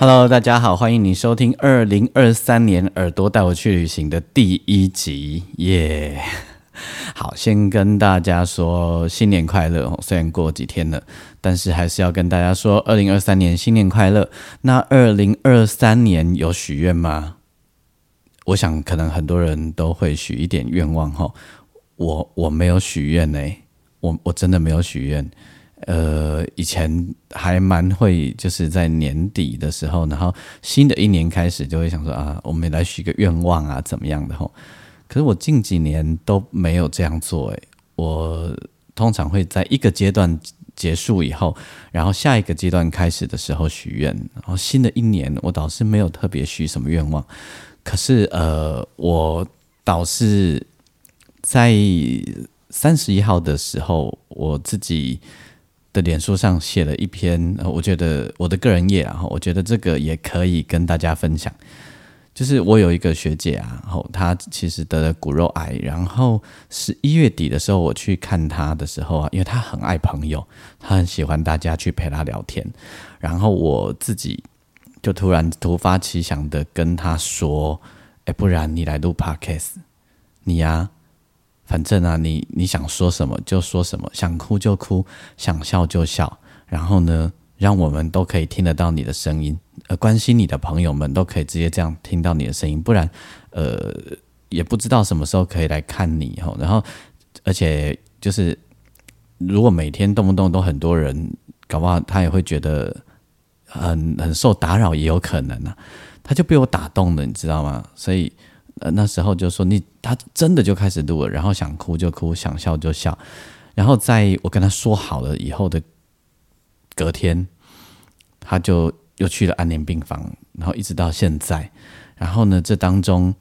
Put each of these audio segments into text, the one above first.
Hello，大家好，欢迎你收听二零二三年《耳朵带我去旅行》的第一集，耶！好，先跟大家说新年快乐。虽然过几天了，但是还是要跟大家说二零二三年新年快乐。那二零二三年有许愿吗？我想可能很多人都会许一点愿望哈。我我没有许愿呢，我我真的没有许愿。呃，以前还蛮会，就是在年底的时候，然后新的一年开始就会想说啊，我们来许个愿望啊，怎么样的吼？可是我近几年都没有这样做，诶，我通常会在一个阶段结束以后，然后下一个阶段开始的时候许愿，然后新的一年我倒是没有特别许什么愿望，可是呃，我倒是在三十一号的时候，我自己。的脸书上写了一篇，我觉得我的个人页啊，我觉得这个也可以跟大家分享。就是我有一个学姐啊，然后她其实得了骨肉癌，然后十一月底的时候我去看她的时候啊，因为她很爱朋友，她很喜欢大家去陪她聊天，然后我自己就突然突发奇想的跟她说：“哎，不然你来录 podcast，你呀。”反正啊，你你想说什么就说什么，想哭就哭，想笑就笑，然后呢，让我们都可以听得到你的声音，呃，关心你的朋友们都可以直接这样听到你的声音，不然，呃，也不知道什么时候可以来看你哦。然后，而且就是如果每天动不动都很多人，搞不好他也会觉得很很受打扰，也有可能啊。他就被我打动了，你知道吗？所以。呃，那时候就说你，他真的就开始录了，然后想哭就哭，想笑就笑，然后在我跟他说好了以后的隔天，他就又去了安宁病房，然后一直到现在，然后呢，这当中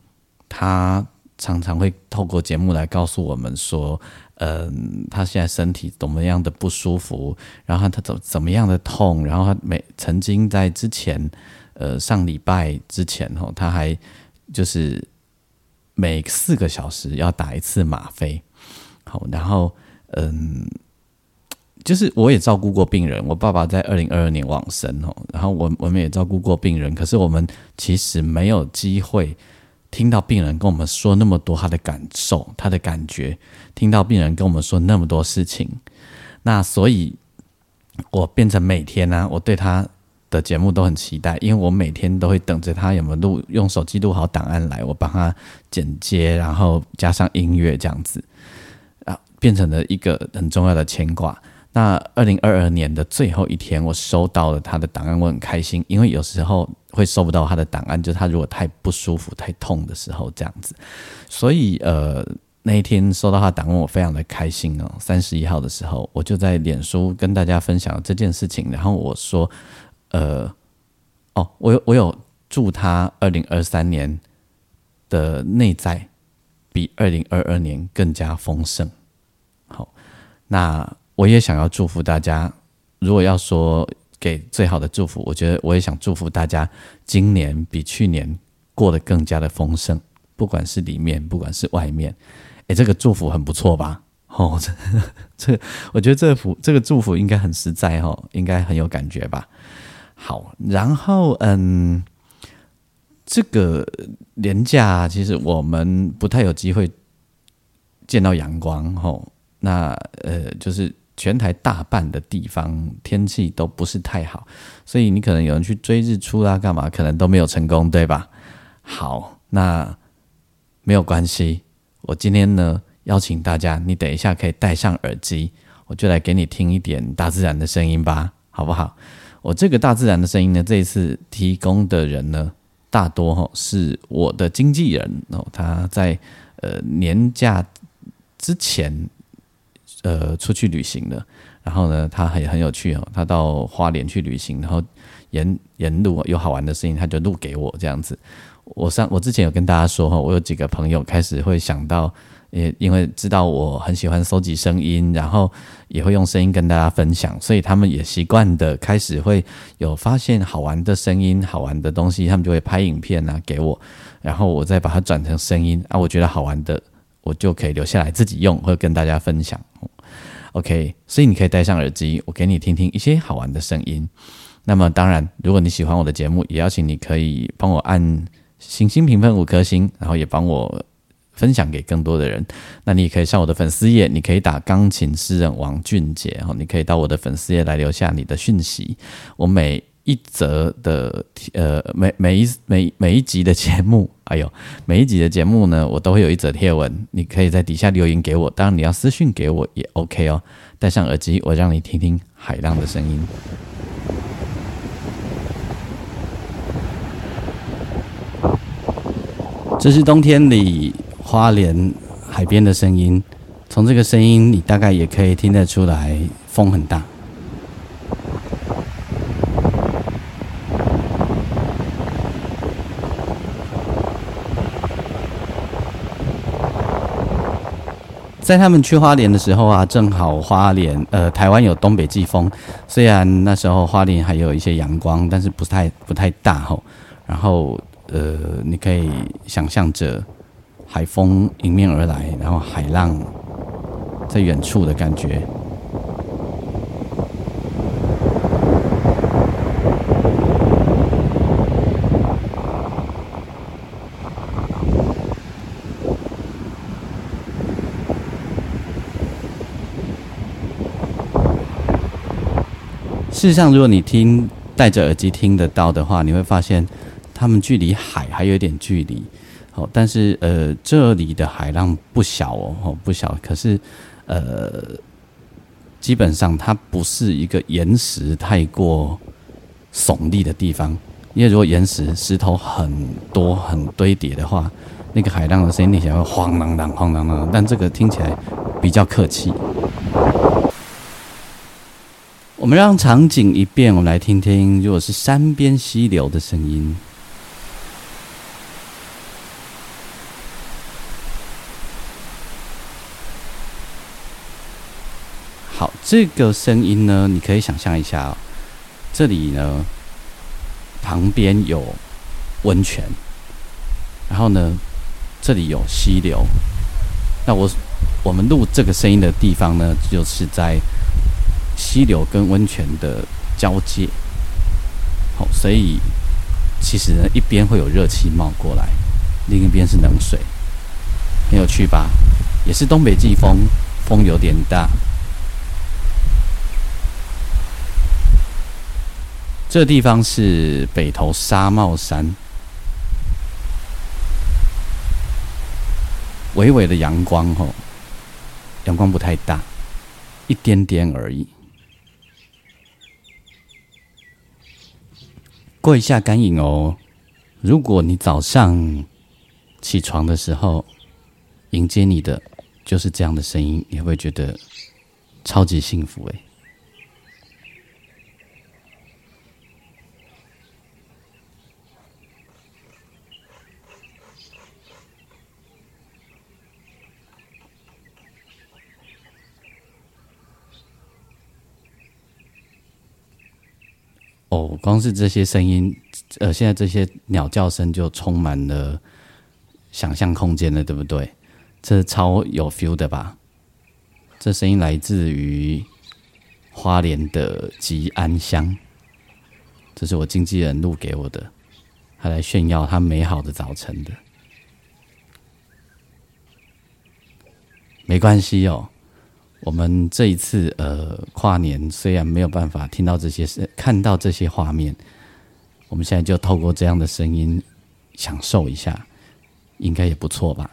他常常会透过节目来告诉我们说，嗯，他现在身体怎么样的不舒服，然后他怎怎么样的痛，然后他每曾经在之前，呃，上礼拜之前吼，他还就是。每四个小时要打一次吗啡，好，然后嗯，就是我也照顾过病人，我爸爸在二零二二年往生哦，然后我我们也照顾过病人，可是我们其实没有机会听到病人跟我们说那么多他的感受、他的感觉，听到病人跟我们说那么多事情，那所以，我变成每天呢，我对他。的节目都很期待，因为我每天都会等着他有没有录，用手机录好档案来，我帮他剪接，然后加上音乐这样子，啊，变成了一个很重要的牵挂。那二零二二年的最后一天，我收到了他的档案，我很开心，因为有时候会收不到他的档案，就是他如果太不舒服、太痛的时候这样子。所以，呃，那一天收到他档案，我非常的开心哦。三十一号的时候，我就在脸书跟大家分享这件事情，然后我说。呃，哦，我有我有祝他二零二三年的内在比二零二二年更加丰盛。好，那我也想要祝福大家。如果要说给最好的祝福，我觉得我也想祝福大家，今年比去年过得更加的丰盛，不管是里面，不管是外面。诶，这个祝福很不错吧？哦，这这，我觉得这福这个祝福应该很实在哦，应该很有感觉吧。好，然后嗯，这个年假其实我们不太有机会见到阳光吼。那呃，就是全台大半的地方天气都不是太好，所以你可能有人去追日出啦，干嘛可能都没有成功，对吧？好，那没有关系，我今天呢邀请大家，你等一下可以戴上耳机，我就来给你听一点大自然的声音吧，好不好？我这个大自然的声音呢，这一次提供的人呢，大多哈是我的经纪人哦，他在呃年假之前呃出去旅行了，然后呢，他很很有趣哦，他到花莲去旅行，然后沿沿路有好玩的声音，他就录给我这样子。我上我之前有跟大家说哈，我有几个朋友开始会想到，也因为知道我很喜欢收集声音，然后也会用声音跟大家分享，所以他们也习惯的开始会有发现好玩的声音、好玩的东西，他们就会拍影片啊给我，然后我再把它转成声音啊，我觉得好玩的，我就可以留下来自己用，或者跟大家分享。OK，所以你可以戴上耳机，我给你听听一些好玩的声音。那么当然，如果你喜欢我的节目，也邀请你可以帮我按。星星评分五颗星，然后也帮我分享给更多的人。那你也可以上我的粉丝页，你可以打钢琴诗人王俊杰，然后你可以到我的粉丝页来留下你的讯息。我每一则的呃每每一每每一集的节目，哎呦，每一集的节目呢，我都会有一则贴文，你可以在底下留言给我。当然你要私讯给我也 OK 哦。戴上耳机，我让你听听海浪的声音。这是冬天里花莲海边的声音，从这个声音你大概也可以听得出来，风很大。在他们去花莲的时候啊，正好花莲呃台湾有东北季风，虽然那时候花莲还有一些阳光，但是不太不太大吼，然后。呃，你可以想象着海风迎面而来，然后海浪在远处的感觉。事实上，如果你听戴着耳机听得到的话，你会发现。他们距离海还有点距离，哦，但是呃，这里的海浪不小哦，哦不小，可是呃，基本上它不是一个岩石太过耸立的地方，因为如果岩石石头很多很堆叠的话，那个海浪的声音听起来会晃荡荡、晃荡荡，但这个听起来比较客气。我们让场景一变，我们来听听，如果是山边溪流的声音。好，这个声音呢，你可以想象一下，这里呢旁边有温泉，然后呢这里有溪流。那我我们录这个声音的地方呢，就是在溪流跟温泉的交界。好，所以其实呢，一边会有热气冒过来，另一边是冷水，很有趣吧？也是东北季风，风有点大。这地方是北投沙帽山，微微的阳光哦，阳光不太大，一点点而已。过一下干瘾哦。如果你早上起床的时候，迎接你的就是这样的声音，你会觉得超级幸福诶。哦，光是这些声音，呃，现在这些鸟叫声就充满了想象空间了，对不对？这超有 feel 的吧？这声音来自于花莲的吉安乡，这是我经纪人录给我的，他来炫耀他美好的早晨的。没关系哦。我们这一次呃跨年，虽然没有办法听到这些声，看到这些画面，我们现在就透过这样的声音享受一下，应该也不错吧。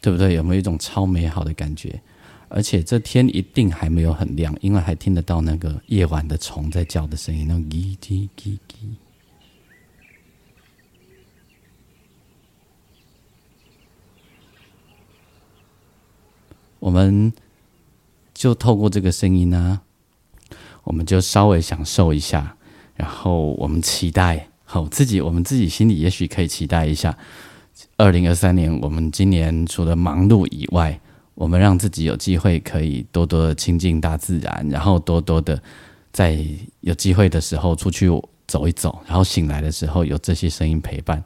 对不对？有没有一种超美好的感觉？而且这天一定还没有很亮，因为还听得到那个夜晚的虫在叫的声音，那叽叽叽叽。我们就透过这个声音呢，我们就稍微享受一下，然后我们期待，好自己，我们自己心里也许可以期待一下，二零二三年，我们今年除了忙碌以外，我们让自己有机会可以多多的亲近大自然，然后多多的在有机会的时候出去走一走，然后醒来的时候有这些声音陪伴，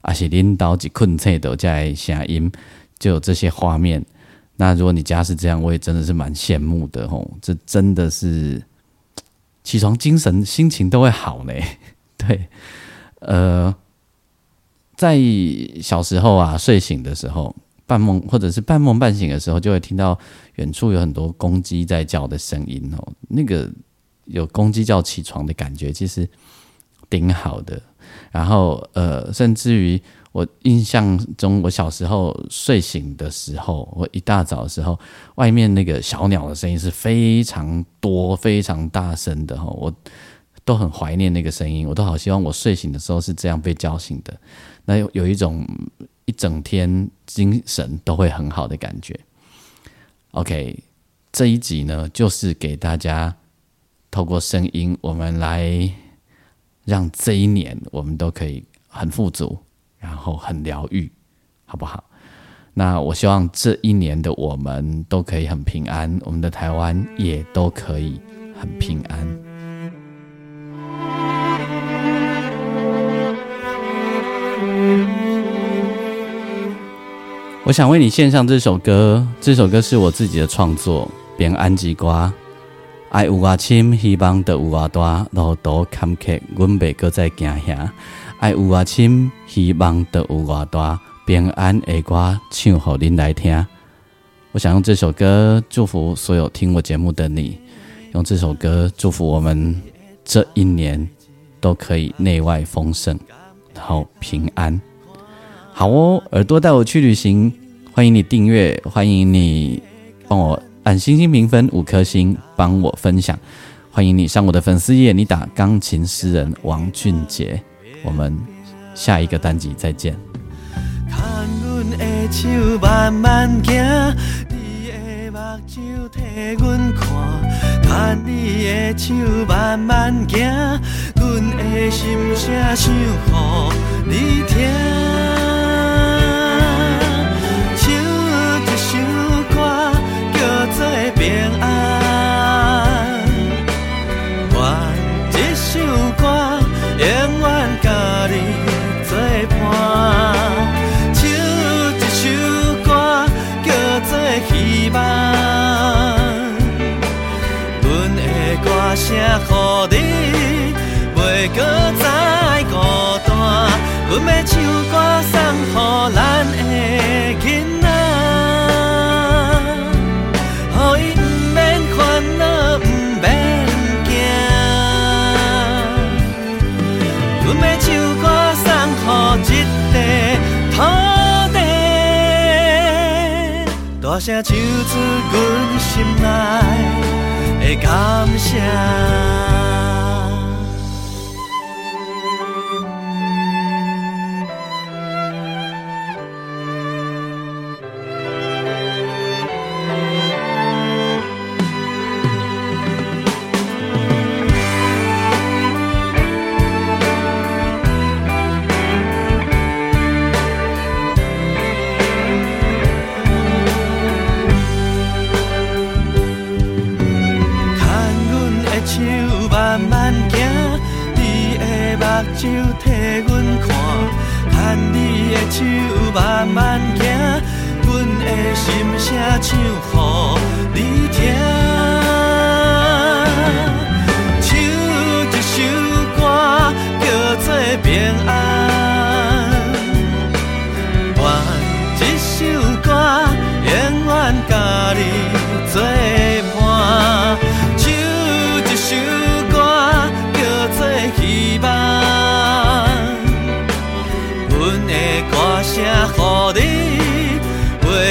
而且领导及困脆都在声音，就有这些画面。那如果你家是这样，我也真的是蛮羡慕的吼，这真的是起床精神、心情都会好呢。对，呃，在小时候啊，睡醒的时候，半梦或者是半梦半醒的时候，就会听到远处有很多公鸡在叫的声音哦。那个有公鸡叫起床的感觉，其实挺好的。然后呃，甚至于。我印象中，我小时候睡醒的时候，我一大早的时候，外面那个小鸟的声音是非常多、非常大声的哈，我都很怀念那个声音，我都好希望我睡醒的时候是这样被叫醒的，那有有一种一整天精神都会很好的感觉。OK，这一集呢，就是给大家透过声音，我们来让这一年我们都可以很富足。然后很疗愈，好不好？那我希望这一年的我们都可以很平安，我们的台湾也都可以很平安。我想为你献上这首歌，这首歌是我自己的创作，《边安吉瓜》。爱有我深，希望得有我大，路途坎坷，阮袂搁再惊吓。爱有我深，希望得有我大，平安的歌唱给您来听。我想用这首歌祝福所有听我节目的你，用这首歌祝福我们这一年都可以内外丰盛，然后平安。好哦，耳朵带我去旅行，欢迎你订阅，欢迎你帮我按星星评分五颗星，帮我分享。欢迎你上我的粉丝页，你打钢琴诗人王俊杰。我们下一个单集再见。看阮的手慢慢行，你的目睭替阮看。看你的手慢慢行，阮的心声唱给你听。搁再孤单。阮要唱歌送予咱的囡仔，予伊毋免烦恼，毋免惊。阮要唱歌送予一块土地，大声唱出阮心内。的感谢。心声唱予你听。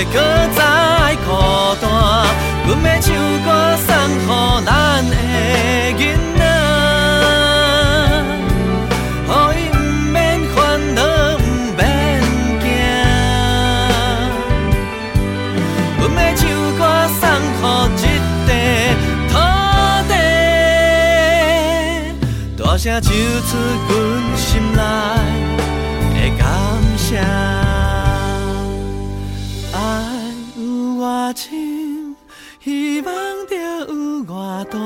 搁再孤单，阮要唱歌送予咱的囡仔，予伊毋免烦恼，毋免惊。阮要唱歌送予这块土地，大声唱出阮心内的感谢。外深，希望就有外大。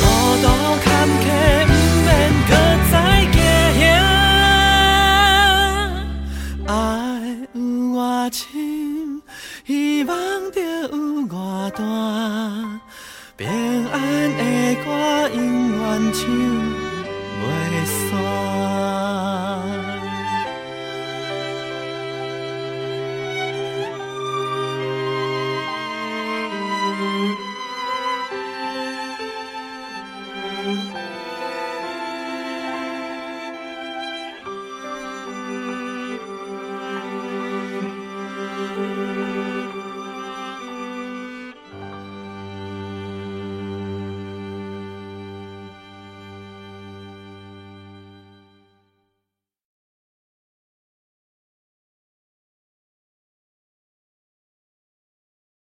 路途坎坷，不免搁再行。爱有外深，希望就有外大。平安的歌，永远唱。